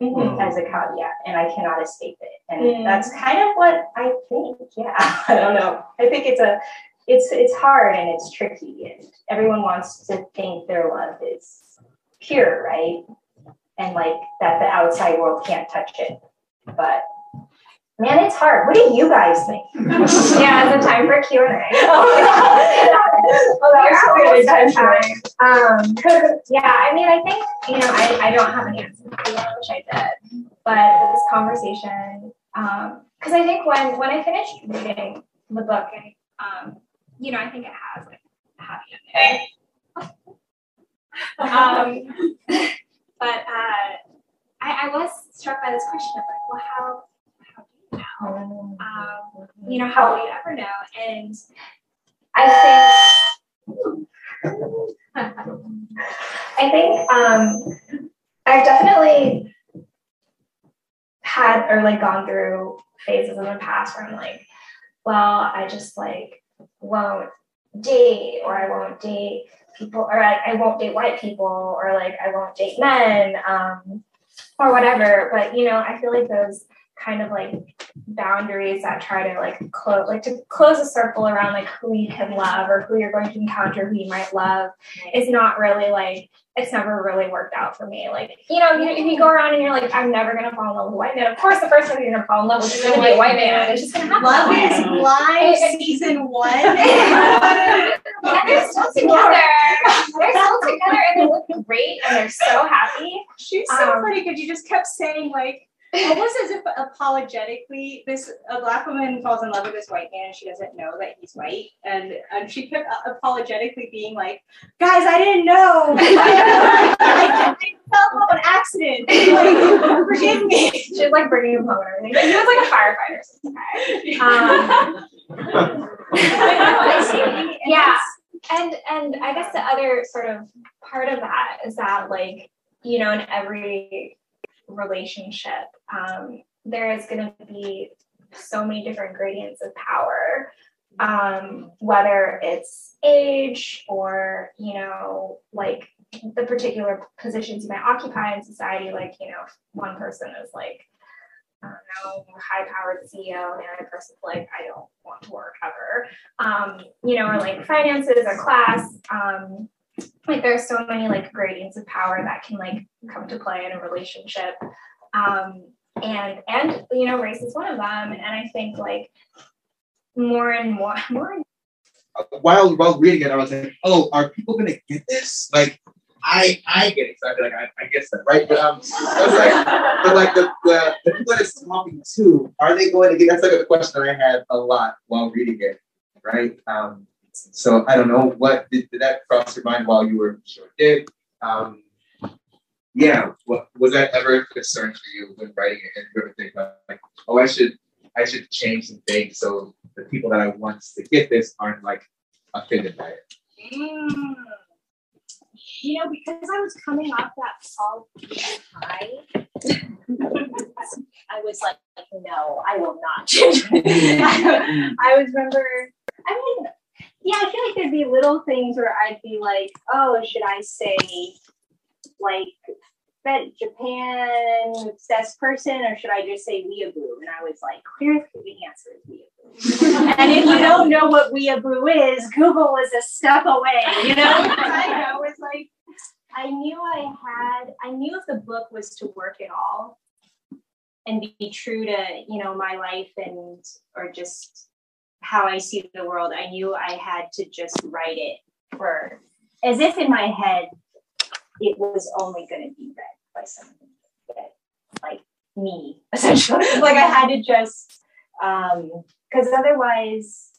B: Mhm.
C: as a caveat, and I cannot escape it. And
B: Mm.
C: that's kind of what I think. Yeah, (laughs) I don't know. I think it's a, it's it's hard and it's tricky, and everyone wants to think their love is pure, right? And like that the outside world can't touch it. But man, it's hard. What do you guys think? (laughs)
D: yeah, it's a time for Q and A. (laughs)
C: oh, that was so good intention.
D: Um, yeah, I mean, I think you know, I, I don't have an answer for you, I wish I did, but this conversation, because I think when when I finished reading the book, and um, you know, I think it has like a happy ending. um, (laughs) but uh, I, I was struck by this question of like, well, how how do you know? Um, you know, how will you ever know? And I think I think um, I've definitely had or like gone through phases in the past where I'm like, well, I just like won't date or I won't date people or like I won't date white people or like I won't date men um, or whatever. But you know, I feel like those kind of like boundaries that try to like close like to close a circle around like who you can love or who you're going to encounter who you might love is not really like it's never really worked out for me. Like, you know, you, if you go around and you're like, I'm never gonna fall in love with a white man, of course the first person you're gonna fall in love with is gonna be a white man. It's just gonna happen.
E: Love is
D: way.
E: blind (laughs) season one. (laughs)
D: yeah, they're still together. They're still together and they look great and they're so happy.
E: She's so
D: Um,
E: funny because you just kept saying like almost as if apologetically this a black woman falls in love with this white man and she doesn't know that he's white and and she kept apologetically being like guys i didn't know (laughs) i, I fell in love on accident (laughs) like forgive me
D: She was like bringing him home and everything. He was like a firefighter. So it's. Um,
E: I (laughs) see.
D: yeah and and i guess the other sort of part of that is that like you know in every relationship um there is going to be so many different gradients of power um whether it's age or you know like the particular positions you might occupy in society like you know one person is like I don't know, high powered CEO, and the other person's like, I don't want to work ever um, you know, or like finances or class. Um, like there's so many like gradients of power that can like come to play in a relationship. Um, and and you know, race is one of them. And I think like more and more (laughs) more and
F: while while reading it, I was like, oh, are people gonna get this? Like, I I get it. So like I, I guess that, right? But um, I was like, but like the, the, the people that it's talking to, are they going to get? That's like a question that I had a lot while reading it, right? Um, so I don't know what did, did that cross your mind while you were sure did. Um, yeah, what, was that ever a concern for you when writing it? And you ever think like, oh, I should, I should change some things so the people that I want to get this aren't like offended by it.
C: You know, because I was coming off that Paul high, I was like, no, I will not change. (laughs) I was remember, I mean, yeah, I feel like there'd be little things where I'd be like, oh, should I say like that Japan obsessed person, or should I just say weeaboo? And I was like, clearly the answer is weeaboo. and if you don't know what weeaboo is, Google is a step away. You know, (laughs) I was like, I knew I had, I knew if the book was to work at all and be true to, you know, my life and or just how I see the world, I knew I had to just write it for as if in my head it was only going to be read by someone that, like me, (laughs) essentially. like I had to just, because um, otherwise,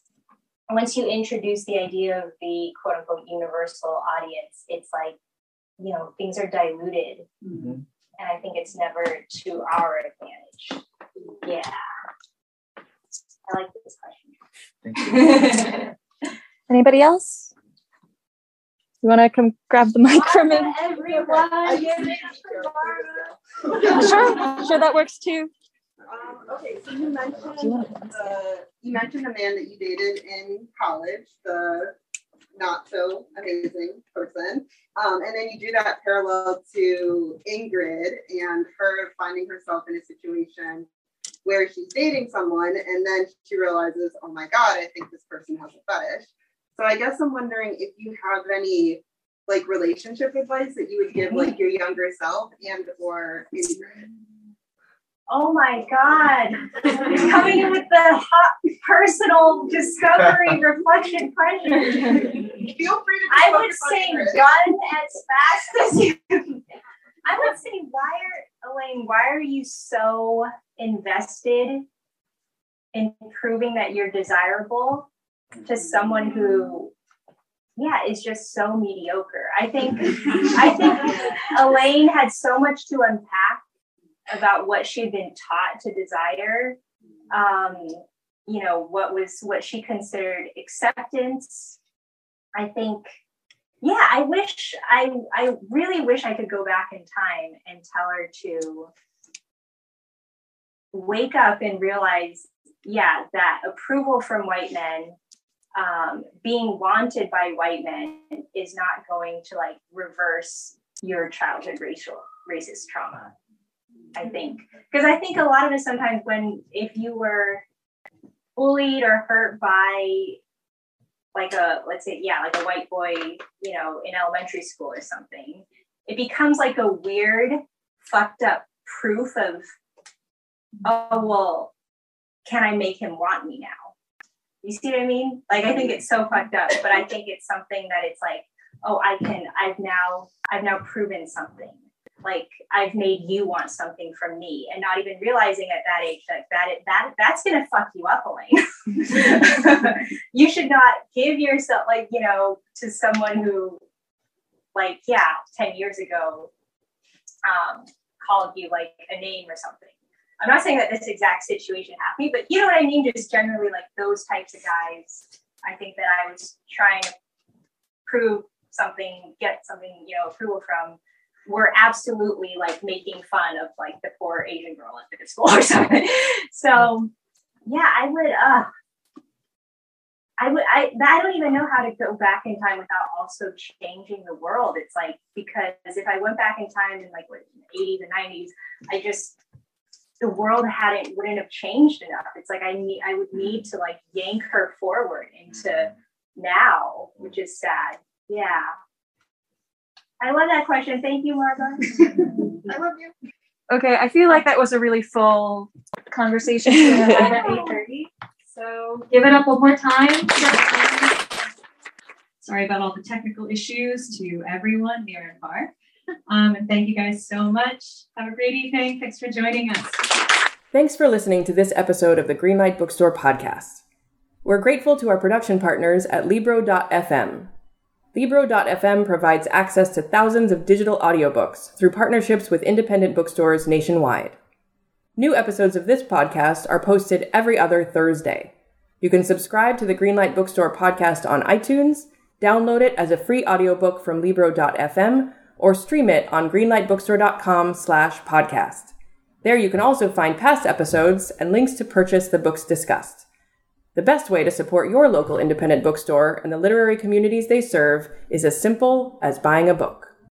C: once you introduce the idea of the quote unquote universal audience, it's like, you know, things are diluted. Mm-hmm. And I think it's never to our advantage. Yeah. I like this
D: question. (laughs) Anybody else? You want to come grab the mic from him? Everyone. sure, sure, that works too.
G: Um, okay, so you mentioned the, you mentioned a man that you dated in college, the not so amazing person, um, and then you do that parallel to Ingrid and her finding herself in a situation where she's dating someone, and then she realizes, oh my god, I think this person has a fetish. So I guess I'm wondering if you have any like relationship advice that you would give mm-hmm. like your younger self and or
C: Oh my God. Coming in with the hot personal discovery (laughs) reflection question.
G: Feel free to
C: I would say gun as fast as you I would say why are Elaine, why are you so invested in proving that you're desirable to someone who yeah is just so mediocre? I think (laughs) i think elaine had so much to unpack about what she'd been taught to desire um, you know what was what she considered acceptance. I think yeah i wish i i really wish i could go back in time and tell her to wake up and realize yeah that approval from white men um, being wanted by white men is not going to like reverse your childhood racial racist trauma i think. Because i think a lot of us sometimes when if you were bullied or hurt by like a let's say yeah like a white boy you know in elementary school or something it becomes like a weird fucked up proof of oh well can i make him want me now you see what I mean? Like I think it's so fucked up, but I think it's something that it's like, oh, I can, I've now, I've now proven something. Like I've made you want something from me, and not even realizing at that age that that that that's gonna fuck you up, Elaine. (laughs) you should not give yourself like you know to someone who, like yeah, ten years ago, um, called you like a name or something I'm not saying that this exact situation happened, but you know what I mean? Just generally like those types of guys. I think that I was trying to prove something, get something, you know, approval from were absolutely like making fun of like the poor Asian girl at the school or (laughs) something. So yeah, I would uh I would I I don't even know how to go back in time without also changing the world. It's like because if I went back in time in like what 80s and 90s, I just the world hadn't wouldn't have changed enough. It's like I need I would need to like yank her forward into now, which is sad. Yeah. I love that question. Thank you, Margot. (laughs) I love you.
D: Okay, I feel like that was a really full conversation. (laughs)
B: so give it up one more time. Sorry about all the technical issues to everyone near and far. Um, and thank you guys so much. Have a great evening. Thanks for joining us.
A: Thanks for listening to this episode of the Greenlight Bookstore podcast. We're grateful to our production partners at Libro.fm. Libro.fm provides access to thousands of digital audiobooks through partnerships with independent bookstores nationwide. New episodes of this podcast are posted every other Thursday. You can subscribe to the Greenlight Bookstore podcast on iTunes, download it as a free audiobook from Libro.fm, or stream it on greenlightbookstore.com slash podcast. There you can also find past episodes and links to purchase the books discussed. The best way to support your local independent bookstore and the literary communities they serve is as simple as buying a book.